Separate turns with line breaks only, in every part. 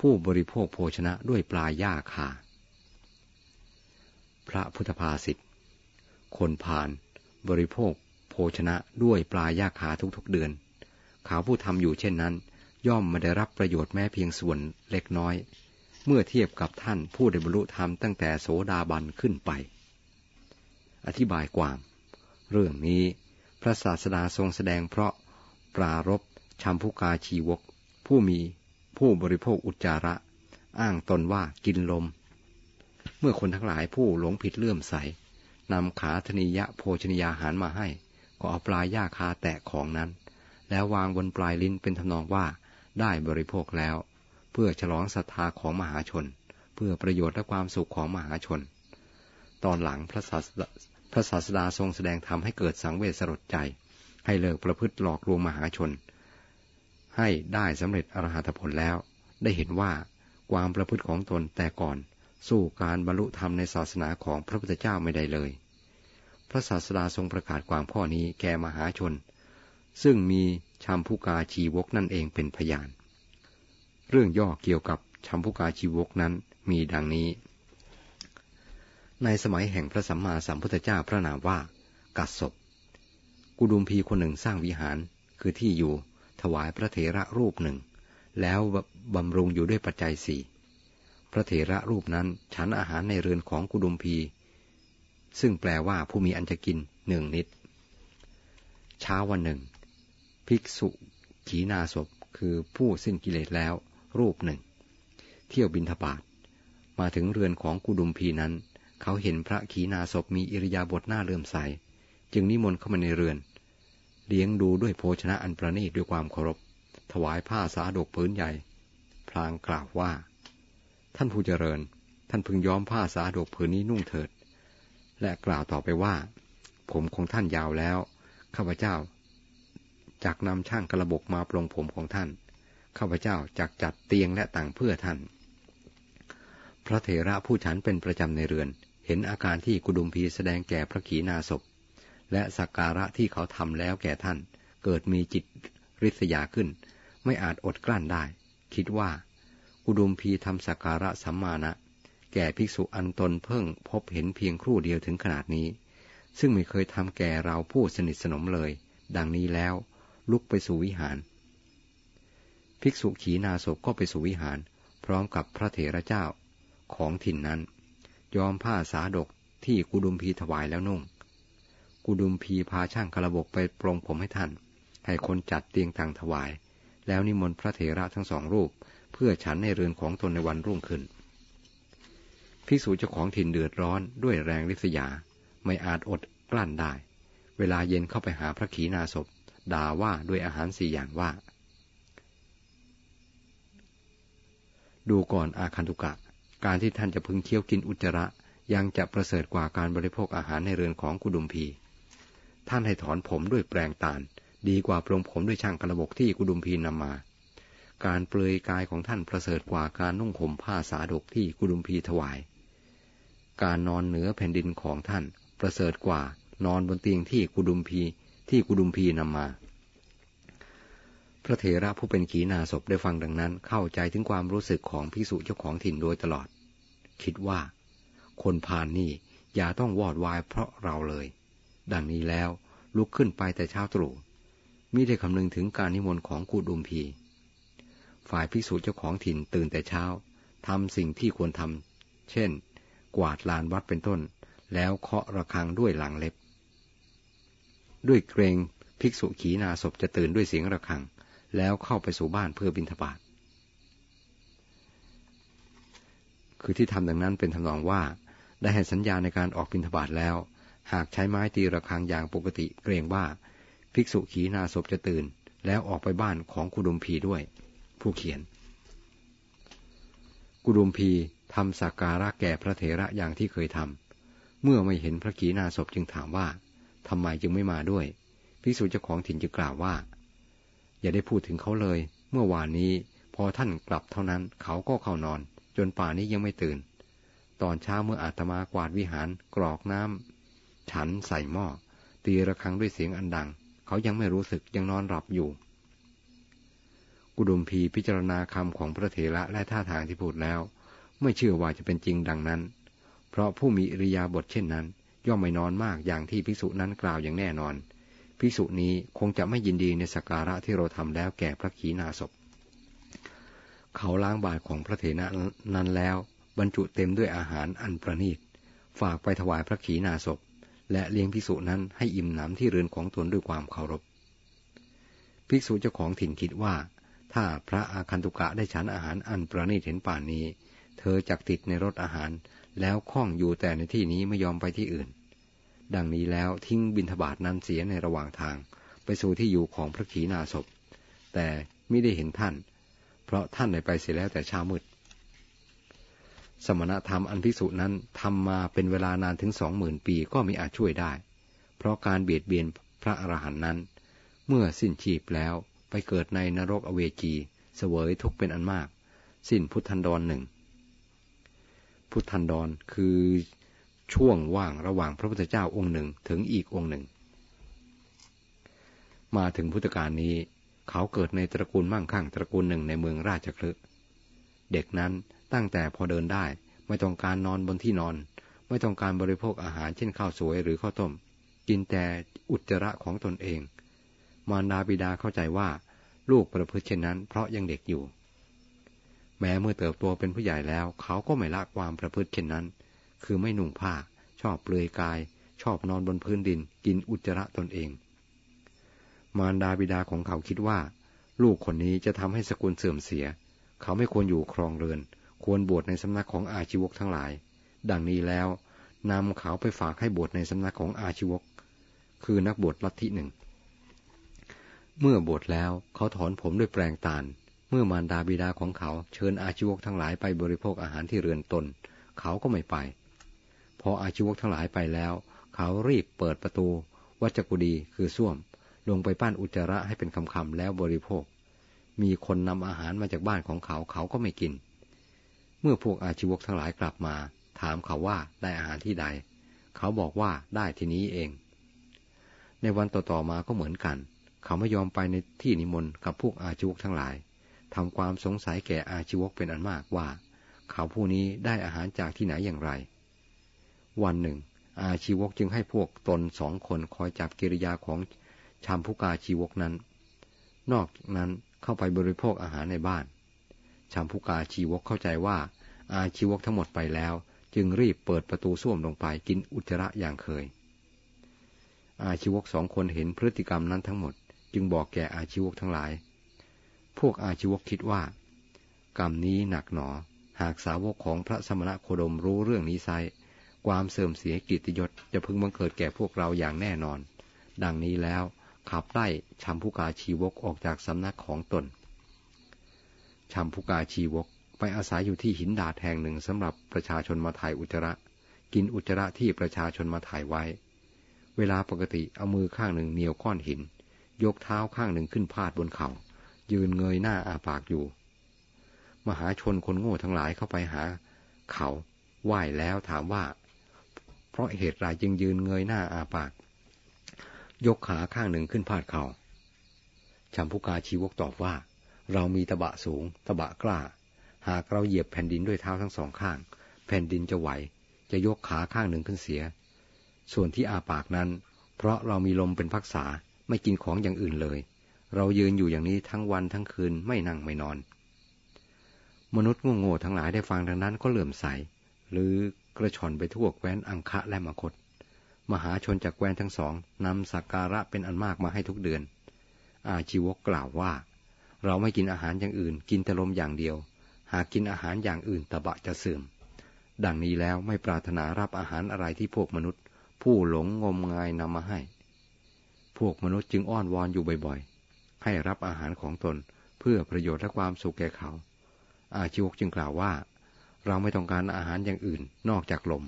ผู้บริโภคโภชนะด้วยปลาหญ้าคา พระพุทธภาษิตคนพานบริโภคโภชนะด้วยปลาหญ้าคาทุกๆเดือน เขาผู้ทำอยู่เช่นนั้น ย่อมไม่ได้รับประโยชน์แม้เพียงส่วนเล็กน้อย เมื่อเทียบกับท่านผู้ได้บรรลุธรรมตั้งแต่โสดาบันขึ้นไป อธิบายความ เรื่องนี้พระศาสดาทรงแสดงเพราะปรารบชัมพุกาชีวก ผู้มี ผู้บริโภคอุจจาระ อ้างตนว่ากินลม เมื่อคนทั้งหลายผู้หลงผิดเลื่อมใสนำขาธนิยะโภชนิยาหารมาให้ ก็เอาปลายหญ้าคาแตะของนั้น แล้ววางบนปลายลิ้นเป็นทำนองว่าได้บริโภคแล้ว เพื่อฉลองศรัทธาของมหาชน เพื่อประโยชน์และความสุขของมหาชน ตอนหลังพระศาสดาพระศาสดาทรงแสดงธรรมให้เกิดสังเวชสลดใจ ให้เลิกประพฤติหลอกลวงมหาชน ให้ได้สำเร็จอรหัตผลแล้ว ได้เห็นว่าความประพฤติของตนแต่ก่อนสู้การบรรลุธรรมในศาสนาของพระพุทธเจ้าไม่ได้เลย พระศาสดาทรงประกาศความข้อนี้แก่มหาชน ซึ่งมีชัมพุกาชีวกนั่นเองเป็นพยาน เรื่องย่อเกี่ยวกับชัมพุกาชีวกนั้นมีดังนี้ ในสมัยแห่งพระสัมมาสัมพุทธเจ้าพระนามว่ากัสศพกุดุมพีคนหนึ่งสร้างวิหารคือที่อยู่ ถวายพระเถระรูปหนึ่ง แล้วบำรุงอยู่ด้วยปัจจัยสี่พระเถระรูปนั้นฉันอาหารในเรือนของกุดุมพี ซึ่งแปลว่าผู้มีอันจะกินหนึ่งนิด เช้าวันหนึ่ง ภิกษุขีนาศพคือผู้สิ้นกิเลสแล้ว รูปหนึ่ง เที่ยวบินทบาทมาถึงเรือนของกุดุมพีนั้น เขาเห็นพระขีนาศพมีอิริยาบถหน้าเลื่อมใส จึงนิมนต์เข้ามาในเรือน เลี้ยงดูด้วยโภชนะอันประณีตด้วยความเคารพ ถวายผ้าสาดกพื้นใหญ่ พลางกล่าวว่า ท่านผู้เจริญ ท่านพึงย้อมผ้าสาดกผืนนี้นุ่งเถิด และกล่าวต่อไปว่า ผมของท่านยาวแล้ว ข้าพเจ้าจากนำช่างกระบกมาปลงผมของท่าน ข้าพเจ้าจากจัดเตียงและต่างเพื่อท่าน พระเถระผู้ฉันเป็นประจำในเรือน เห็นอาการที่กุดุมพีแสดงแก่พระขีณาสพ และสักการะที่เขาทำแล้วแก่ท่าน เกิดมีจิตริษยาขึ้น ไม่อาจอดกลั้นได้ คิดว่า อุดมพีทำสักการะสัมมาณะแก่ภิกษุอันตนเพิ่งพบเห็นเพียงครู่เดียวถึงขนาดนี้ ซึ่งไม่เคยทำแก่เราผู้สนิทสนมเลย ดังนี้แล้ว ลุกไปสู่วิหาร ภิกษุขีนาศก็ไปสู่วิหาร พร้อมกับพระเถระเจ้าของถิ่นนั้น ยอมผ้าสาดกที่กุดุมพีถวายแล้วนุ่ง กุดุมพีพาช่างกระบกไปปรงผมให้ท่าน ให้คนจัดเตียงต่างถวาย แล้วนิมนต์พระเถระทั้งสองรูป เพื่อฉันในเรือนของตนในวันรุ่งขึ้นภิกษุเจ้าของถิ่นเดือดร้อนด้วยแรงริษยา ไม่อาจอดกลั้นได้ เวลาเย็นเข้าไปหาพระขีณาสพด่าว่าด้วยอาหารสี่อย่างว่า ดูก่อนอาคันตุกะ การที่ท่านจะพึงเคี้ยวกินอุจจาระยังจะประเสริฐกว่าการบริโภคอาหารในเรือนของกุดุมพี ท่านให้ถอนผมด้วยแปรงตาล ดีกว่าปรงผมด้วยช่างกระบกที่กุดุมพีนำมา การเปลือยกายของท่านประเสริฐกว่าการนุ่งห่มผ้าสาดกที่กุดุมพีถวาย การนอนเหนือแผ่นดินของท่าน ประเสริฐกว่านอนบนเตียงที่กุดุมพีที่กุดุมพีนำมา พระเถระผู้เป็นขีณาศพได้ฟังดังนั้น เข้าใจถึงความรู้สึกของพิสุเจ้าของถิ่นโดยตลอด คิดว่า คนพานนี่อย่าต้องวอดวายเพราะเราเลย ดังนี้แล้วลุกขึ้นไปแต่เช้าตรู่มิได้คำนึงถึงการนิมนต์ของกุดุมพี ฝ่ายภิกษุเจ้าของถิ่นตื่นแต่เช้าทำสิ่งที่ควรทำ เช่น กวาดลานวัดเป็นต้น แล้วเคาะระฆังด้วยหลังเล็บ ด้วยเกรงภิกษุขีนาศพจะตื่นด้วยเสียงระฆัง แล้วเข้าไปสู่บ้านเพื่อบิณฑบาต คือที่ทำดังนั้นเป็นทำนองว่า ได้ให้สัญญาในการออกบิณฑบาตแล้ว หากใช้ไม้ตีระฆังอย่างปกติเกรงว่า ภิกษุขีนาศพจะตื่น แล้วออกไปบ้านของคุดุมพีด้วย ผู้เขียน กุดุมพีทำสักการะแก่พระเถระอย่างที่เคยทำเมื่อไม่เห็นพระกีนาศพจึงถามว่าทำไมจึงไม่มาด้วยพิสุเจ้าของถิ่นจึงกล่าวว่า อย่าได้พูดถึงเขาเลย เมื่อวานนี้พอท่านกลับเท่านั้นเขาก็เข้านอน จนป่านี้ยังไม่ตื่น ตอนเช้าเมื่ออาตมากวาดวิหารกรอกน้ำ ฉันใส่หม้อ ตีระฆังด้วยเสียงอันดัง เขายังไม่รู้สึกยังนอนหลับอยู่ กุดุมพีพิจารณาคำของพระเถระและท่าทางที่พูดแล้ว ไม่เชื่อว่าจะเป็นจริงดังนั้น เพราะผู้มีอริยาบทเช่นนั้น ย่อมไม่นอนมากอย่างที่ภิกษุนั้นกล่าวอย่างแน่นอนภิกษุนี้คงจะไม่ยินดีในสการะที่เราทำแล้วแก่พระขีณาสพ เขาล้างบาตรของพระเถระนั้นแล้ว บรรจุเต็มด้วยอาหารอันประณีต ฝากไปถวายพระขีณาสพ และเลี้ยงภิกษุนั้นให้อิ่มหนำที่เรือนของตนด้วยความเคารพ ภิกษุเจ้าของถิ่นคิดว่า ถ้าพระอาคันตุกะได้ฉันอาหารอันประณีตเห็นป่านนี้ เธอจักติดในรถอาหาร แล้วคล้องอยู่แต่ในที่นี้ไม่ยอมไปที่อื่น ดังนี้แล้วทิ้งบินทบาทนั้นเสียในระหว่างทาง ไปสู่ที่อยู่ของพระขีณาสพแต่ไม่ได้เห็นท่าน เพราะท่านได้ไปเสียแล้วแต่เช้ามืด สมณธรรมอันพิสุนั้นทำมาเป็นเวลานานถึงสองหมื่นปีก็มีอาจช่วยได้ เพราะการเบียดเบียนพระอรหันต์นั้น เมื่อสิ้นชีพแล้วไปเกิดในนรกอเวจีเสวยทุกเป็นอันมาก สิ้นพุทธันดรหนึ่งพุทธันดรคือช่วงว่างระหว่างพระพุทธเจ้าองค์หนึ่งถึงอีกองค์หนึ่ง มาถึงพุทธกาลนี้ เขาเกิดในตระกูลมั่งคั่งตระกูลหนึ่งในเมืองราชคลึเด็กนั้น ตั้งแต่พอเดินได้ ไม่ต้องการนอนบนที่นอน ไม่ต้องการบริโภคอาหารเช่นข้าวสวยหรือข้าวต้ม กินแต่อุจจาระของตนเอง มารดาบิดาเข้าใจว่า ลูกประพฤติเช่นนั้น เพราะยังเด็กอยู่ แม้เมื่อเติบโตเป็นผู้ใหญ่แล้ว เขาก็ไม่ละความประพฤติเช่นนั้น คือไม่นุ่งผ้า ชอบเปลือยกาย ชอบนอนบนพื้นดิน กินอุจจาระตนเอง มารดาบิดาของเขาคิดว่า ลูกคนนี้จะทำให้สกุลเสื่อมเสีย เขาไม่ควรอยู่ครองเรือน ควรบวชในสำนักของอาชีวกทั้งหลาย ดังนี้แล้วนำเขาไปฝากให้บวชในสำนักของอาชีวก คือนักบวชลัทธิหนึ่ง เมื่อบวชแล้วเขาถอนผมด้วยแปลงตาล เมื่อมารดาบิดาของเขาเชิญอาชีวกทั้งหลายไปบริโภคอาหารที่เรือนตน เขาก็ไม่ไป พออาชีวกทั้งหลายไปแล้ว เขารีบเปิดประตู วัจกุดีคือส้วม ลงไปปั้นอุจจาระให้เป็นคำๆแล้วบริโภค มีคนนำอาหารมาจากบ้านของเขาเขาก็ไม่กิน เมื่อพวกอาชีวกทั้งหลายกลับมา ถามเขาว่าได้อาหารที่ใด เขาบอกว่าได้ที่นี้เอง ในวันต่อๆมาก็เหมือนกัน เขาไม่ยอมไปในที่นิมนต์กับพวกอาชีวกทั้งหลายทำความสงสัยแก่อาชีวกเป็นอันมากว่า เขาผู้นี้ได้อาหารจากที่ไหนอย่างไร วันหนึ่ง อาชีวกจึงให้พวกตนสองคนคอยจับกิริยาของชามผู้กาชีวกนั้น นอกนั้นเข้าไปบริโภคอาหารในบ้าน ชัมพุกาชีวกเข้าใจว่า อาชีวกทั้งหมดไปแล้ว จึงรีบเปิดประตูส้วมลงไปกินอุจจาระอย่างเคย อาชีวกสองคนเห็นพฤติกรรมนั้นทั้งหมด จึงบอกแก่อาชีวกทั้งหลาย พวกอาชีวกคิดว่า กรรมนี้หนักหนอ หากสาวกของพระสมณะโคดมรู้เรื่องนี้ไซความเสื่อมเสียกิตยศจะพึงบังเกิดแก่พวกเราอย่างแน่นอน ดังนี้แล้วขับไล่ชัมพุกาชีวกออกจากสำนักของตน ชัมพุกาชีวก ไปอาศัยอยู่ที่หินดาดแห่งหนึ่งสำหรับประชาชนมาถ่ายอุจจาระ กินอุจจาระที่ประชาชนมาถ่ายไว้ เวลาปกติเอามือข้างหนึ่งเหนียวก้อนหิน ยกเท้าข้างหนึ่งขึ้นพาดบนเขา่า ยืนเงยหน้าอาปากอยู่ มหาชนคนโง่ทั้งหลายเข้าไปหา เขาไหว้แล้วถามว่า เพราะเหตุไรจึงยืนเงยหน้าอาปาก ยกขาข้างหนึ่งขึ้นพาดเขา่าชัมพุกาชีวกตอบว่า เรามีตะบะสูง ตะบะกล้า หากเราเหยียบแผ่นดินด้วยเท้าทั้งสองข้าง แผ่นดินจะไหว จะยกขาข้างหนึ่งขึ้นเสีย ส่วนที่อาปากนั้น เพราะเรามีลมเป็นพักษาไม่กินของอย่างอื่นเลย เรายืนอยู่อย่างนี้ทั้งวันทั้งคืนไม่นั่งไม่นอน มนุษย์โง่ๆทั้งหลายได้ฟังดังนั้นก็เหลื่อมใส หรือกระชอนไปทั่วแคว้นอังคะและมคต มหาชนจากแคว้นทั้งสองนำสักการะเป็นอันมากมาให้ทุกเดือน อาชีวกกล่าวว่า เราไม่กินอาหารอย่างอื่น กินแต่ลมอย่างเดียว หากกินอาหารอย่างอื่นตบะจะเสื่อม ดังนี้แล้วไม่ปรารถนารับอาหารอะไรที่พวกมนุษย์ ผู้หลงงมงายนำมาให้ พวกมนุษย์จึงอ้อนวอนอยู่บ่อยๆ ให้รับอาหารของตนเพื่อประโยชน์และความสุขแก่เขา อาชีวกจึงกล่าวว่า เราไม่ต้องการอาหารอย่างอื่นนอกจากลม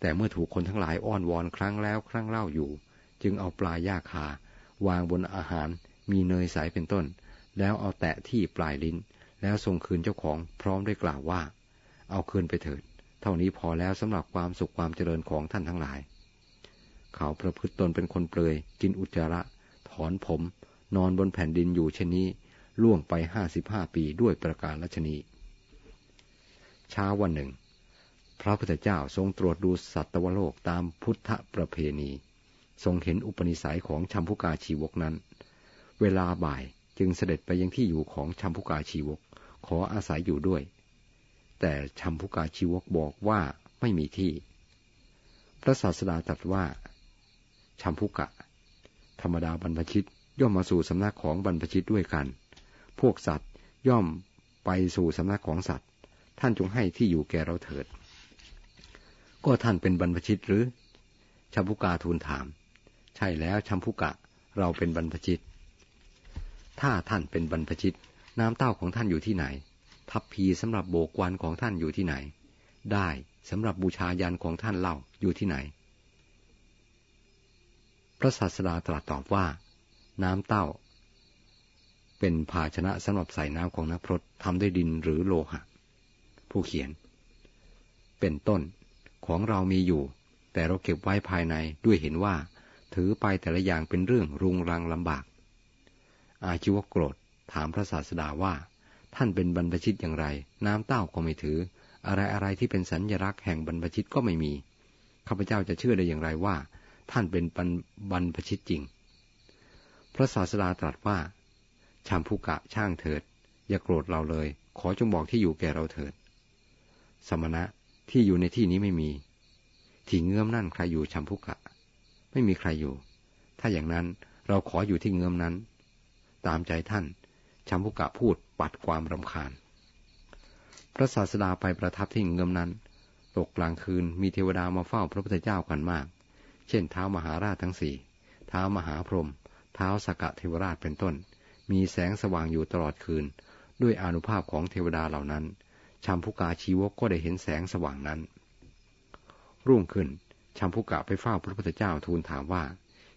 แต่เมื่อถูกคนทั้งหลายอ้อนวอนครั้งแล้วครั้งเล่าอยู่ จึงเอาปลาย่าคาวางบนอาหารมีเนยใสเป็นต้น แล้วเอาแตะที่ปลายลิ้น แล้วส่งคืนเจ้าของพร้อมได้กล่าวว่า เอาคืนไปเถิด เท่านี้พอแล้วสำหรับความสุขความเจริญของท่านทั้งหลาย เขาประพฤติตนเป็นคนเปลยกินอุจจาระ ถอนผม นอนบนแผ่นดินอยู่เช่นนี้ ล่วงไปห้าสิบห้าปีด้วยประการลัชนีเช้าวันหนึ่ง พระพุทธเจ้าทรงตรวจดูสัตวโลกตามพุทธประเพณี ทรงเห็นอุปนิสัยของชัมพุกาชีวกนั้น เวลาบ่าย จึงเสด็จไปยังที่อยู่ของชัมพุกาชีวก ขออาศัยอยู่ด้วย แต่ชัมพุกาชีวกบอกว่าไม่มีที่ พระศาสดาตรัสว่าชัมพุกะ ธรรมดาบรรพชิตย่อมมาสู่สำนักของบรรพชิตด้วยกัน พวกสัตว์ย่อมไปสู่สำนักของสัตว์ ท่านจงให้ที่อยู่แก่เราเถิด ก็ท่านเป็นบรรพชิตหรือชัมพุกาทูลถาม ใช่แล้วชัมพุกะเราเป็นบรรพชิต ถ้าท่านเป็นบรรพชิต น้ำเต้าของท่านอยู่ที่ไหนทัพพีสำหรับโบกวันของท่านอยู่ที่ไหน ได้สำหรับบูชายันของท่านเล่าอยู่ที่ไหน พระศาสดาตรัสตอบว่า น้ำเต้า เป็นภาชนะสำหรับใส่น้ำของนักพรตทำด้วยดินหรือโลหะ ผู้เขียน เป็นต้นของเรามีอยู่ แต่เราเก็บไว้ภายในด้วยเห็นว่า ถือไปแต่ละอย่างเป็นเรื่องรุงรังลำบาก อาชีวโกรธถามพระศาสดาว่า ท่านเป็นบรรพชิตอย่างไร น้ำเต้าก็ไม่ถือ อะไรอะไรที่เป็นสัญญลักษณ์แห่งบรรพชิตก็ไม่มีข้าพเจ้าจะเชื่อได้อย่างไรว่า ท่านเป็นบรรพชิตจริง พระศาสดาตรัสว่าชามภูกะช่างเถิด อย่าโกรธเราเลย ขอจงบอกที่อยู่แก่เราเถิด สมณะที่อยู่ในที่นี้ไม่มี ที่เงื้อมนั่นใครอยู่ชามภูกะ ไม่มีใครอยู่ ถ้าอย่างนั้นเราขออยู่ที่เงื้อมนั้น ตามใจท่านชามภูกะพูดปัดความรำคาญ พระศาสดาไปประทับที่เงื้อมนั้น ตกกลางคืนมีเทวดามาเฝ้าพระพุทธเจ้ากันมาก เช่นเท้ามหาราชทั้งสี่เท้ามหาพรหมเท้าสกะเทวราชเป็นต้น มีแสงสว่างอยู่ตลอดคืน ด้วยอนุภาพของเทวดาเหล่านั้นชัมพุกาชีวกก็ได้เห็นแสงสว่างนั้น รุ่งขึ้นชัมพุกะไปเฝ้าพระพุทธเจ้าทูลถามว่า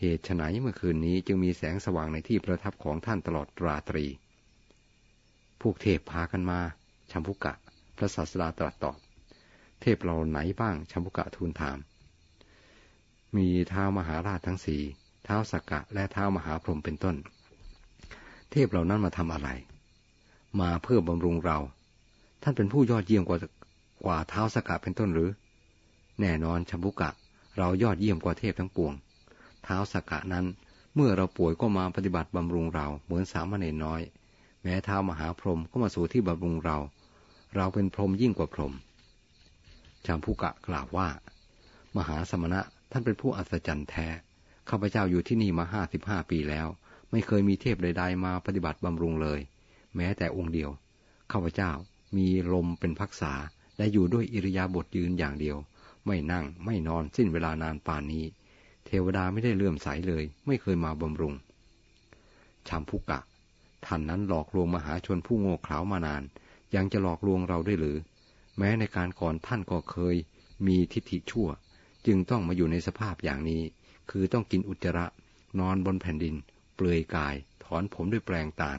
เหตุไฉนเมื่อคืนนี้จึงมีแสงสว่างในที่ประทับของท่านตลอดราตรี พวกเทพพากันมา ชัมพุกะ พระศาสดาตรัสตอบ เทพเราไหนบ้างชัมพุกะทูลถาม มีท้ามหาราชทั้งสี่เท้าสักกะและเท้ามหาพรหมเป็นต้น เทพเหล่านั้นมาทำอะไร มาเพื่อบำรุงเรา ท่านเป็นผู้ยอดเยี่ยมกว่ากว่าเท้าสักกะเป็นต้นหรือ แน่นอนชัมพุกะ เรายอดเยี่ยมกว่าเทพทั้งปวง เท้าสักกะนั้น เมื่อเราป่วยก็มาปฏิบัติบำรุงเราเหมือนสามเณรน้อย แม้เท้ามหาพรหมก็มาสู่ที่บำรุงเรา เราเป็นพรหมยิ่งกว่าพรหมชัมพุกะกล่าวว่า มหาสมณะท่านเป็นผู้อัศจรรย์แท้ข้าพเจ้าอยู่ที่นี่มาห้าสิบห้าปีแล้ว ไม่เคยมีเทพใดๆมาปฏิบัติบำรุงเลย แม้แต่องค์เดียวข้าพเจ้ามีลมเป็นพักษาและอยู่ด้วยอิริยาบถยืนอย่างเดียว ไม่นั่งไม่นอนสิ้นเวลานานป่านนี้ เทวดาไม่ได้เลื่อมใสเลย ไม่เคยมาบำรุงชามพุกะ ท่านนั้นหลอกลวงมหาชนผู้โง่เขลามานาน ยังจะหลอกลวงเราได้หรือ แม้ในการก่อนท่านก็เคย มีทิฏฐิชั่ว จึงต้องมาอยู่ในสภาพอย่างนี้ คือต้องกินอุจจาระ นอนบนแผ่นดิน เปลือยกาย ถอนผมด้วยแปลงตาล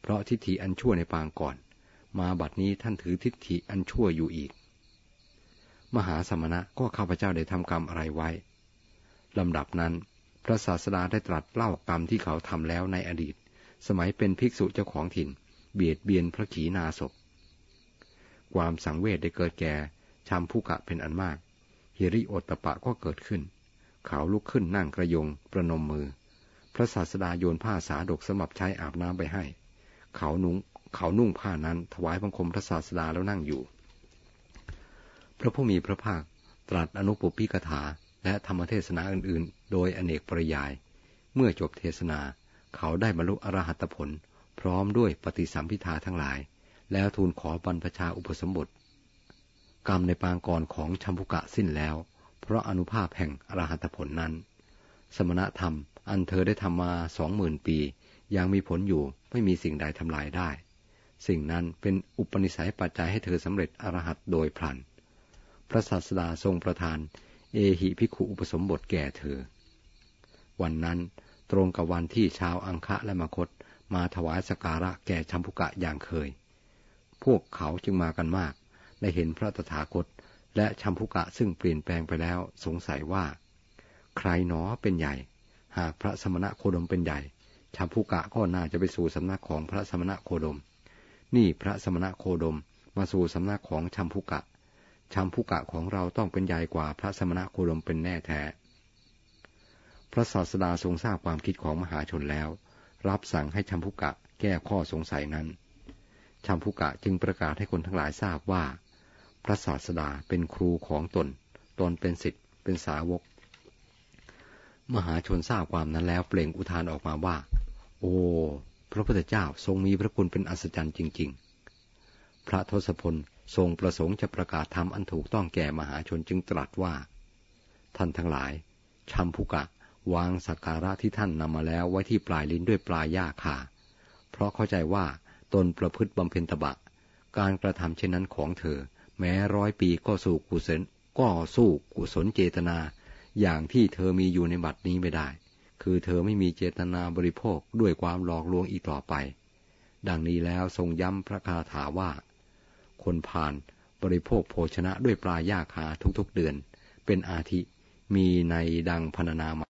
เพราะทิฏฐิอันชั่วในปางก่อน มาบัดนี้ท่านถือทิฏฐิอันชั่วอยู่อีก มหาสมณะก็ข้าพเจ้าได้ทำกรรมอะไรไว้ ลำดับนั้น พระศาสดาได้ตรัสเล่ากรรมที่เขาทำแล้วในอดีต สมัยเป็นภิกษุเจ้าของถิ่น เบียดเบียนพระขีณาศพ ความสังเวชได้เกิดแก่ชามผู้กะเป็นอันมาก ฮิริโอตปะก็เกิดขึ้น เขาลุกขึ้นนั่งกระยงประนมมือ พระศาสดาโยนผ้าสาดกสำหรับใช้อาบน้ำไปให้ เขานุ่งเขานุ่งผ้านั้นถวายบังคมพระศาสดาแล้วนั่งอยู่ พระผู้มีพระภาคตรัสอนุปปิกถา และธรรมเทศนาอื่นๆ โดยอเนกปริยาย เมื่อจบเทศนา เขาได้บรรลุอรหัตผล พร้อมด้วยปฏิสัมพิทาทั้งหลาย แล้วทูลขอบรรพชาอุปสมบท กรรมในปางก่อนของชัมพุกะสิ้นแล้ว เพราะอนุภาพแห่งอรหัตผลนั้น สมณธรรมอันเธอได้ทำมาสองหมื่นปี ยังมีผลอยู่ไม่มีสิ่งใดทำลายได้ สิ่งนั้นเป็นอุปนิสัยปัจจัยให้เธอสำเร็จอรหัตโดยพลัน พระศาสดาทรงประทาน เอหิพิคุอุปสมบทแก่เธอ วันนั้นตรงกับวันที่ชาวอังคะและมคตมาถวายสการะแก่ชัมพุกะอย่างเคย พวกเขาจึงมากันมาก ได้เห็นพระตถาคตและชัมพุกะซึ่งเปลี่ยนแปลงไปแล้วสงสัยว่า ใครหนอเป็นใหญ่ หากพระสมณะโคดมเป็นใหญ่ชัมพุกะก็น่าจะไปสู่สำนักของพระสมณะโคดม นี่พระสมณะโคดมมาสู่สำนักของชัมพุกะ ชัมพุกะของเราต้องเป็นใหญ่กว่าพระสมณะโคดมเป็นแน่แท้ พระศาสดาทรงทราบความคิดของมหาชนแล้ว รับสั่งให้ชัมพุกะแก้ข้อสงสัยนั้น ชัมพุกะจึงประกาศให้คนทั้งหลายทราบว่า พระศาสดาเป็นครูของตน ตนเป็นสิทธิ์เป็นสาวก มหาชนทราบความนั้นแล้วเปล่งอุทานออกมาว่า โอ้พระพุทธเจ้าทรงมีพระคุณเป็นอัศจรรย์จริง ๆ พระทศพล ทรงประสงค์จะประกาศธรรมอันถูกต้องแก่มหาชนจึงตรัสว่า ท่านทั้งหลายชัมพุกะ วางสักการะที่ท่านนำมาแล้วไว้ที่ปลายลิ้นด้วยปลายหญ้าคาเพราะเข้าใจว่าตนประพฤติบำเพ็ญตบะ การกระทำเช่นนั้นของเธอ แม้ร้อยปีก็สู้กุศลก็สู้กุศลเจตนา อย่างที่เธอมีอยู่ในบัดนี้ไม่ได้ คือเธอไม่มีเจตนาบริโภคด้วยความหลอกลวงอีกต่อไป ดังนี้แล้วทรงย้ำพระคาถาว่า คนผ่านบริโภคโภชนะด้วยปลายาคาทุกๆเดือน เป็นอาทิมีในดังพรรณนามา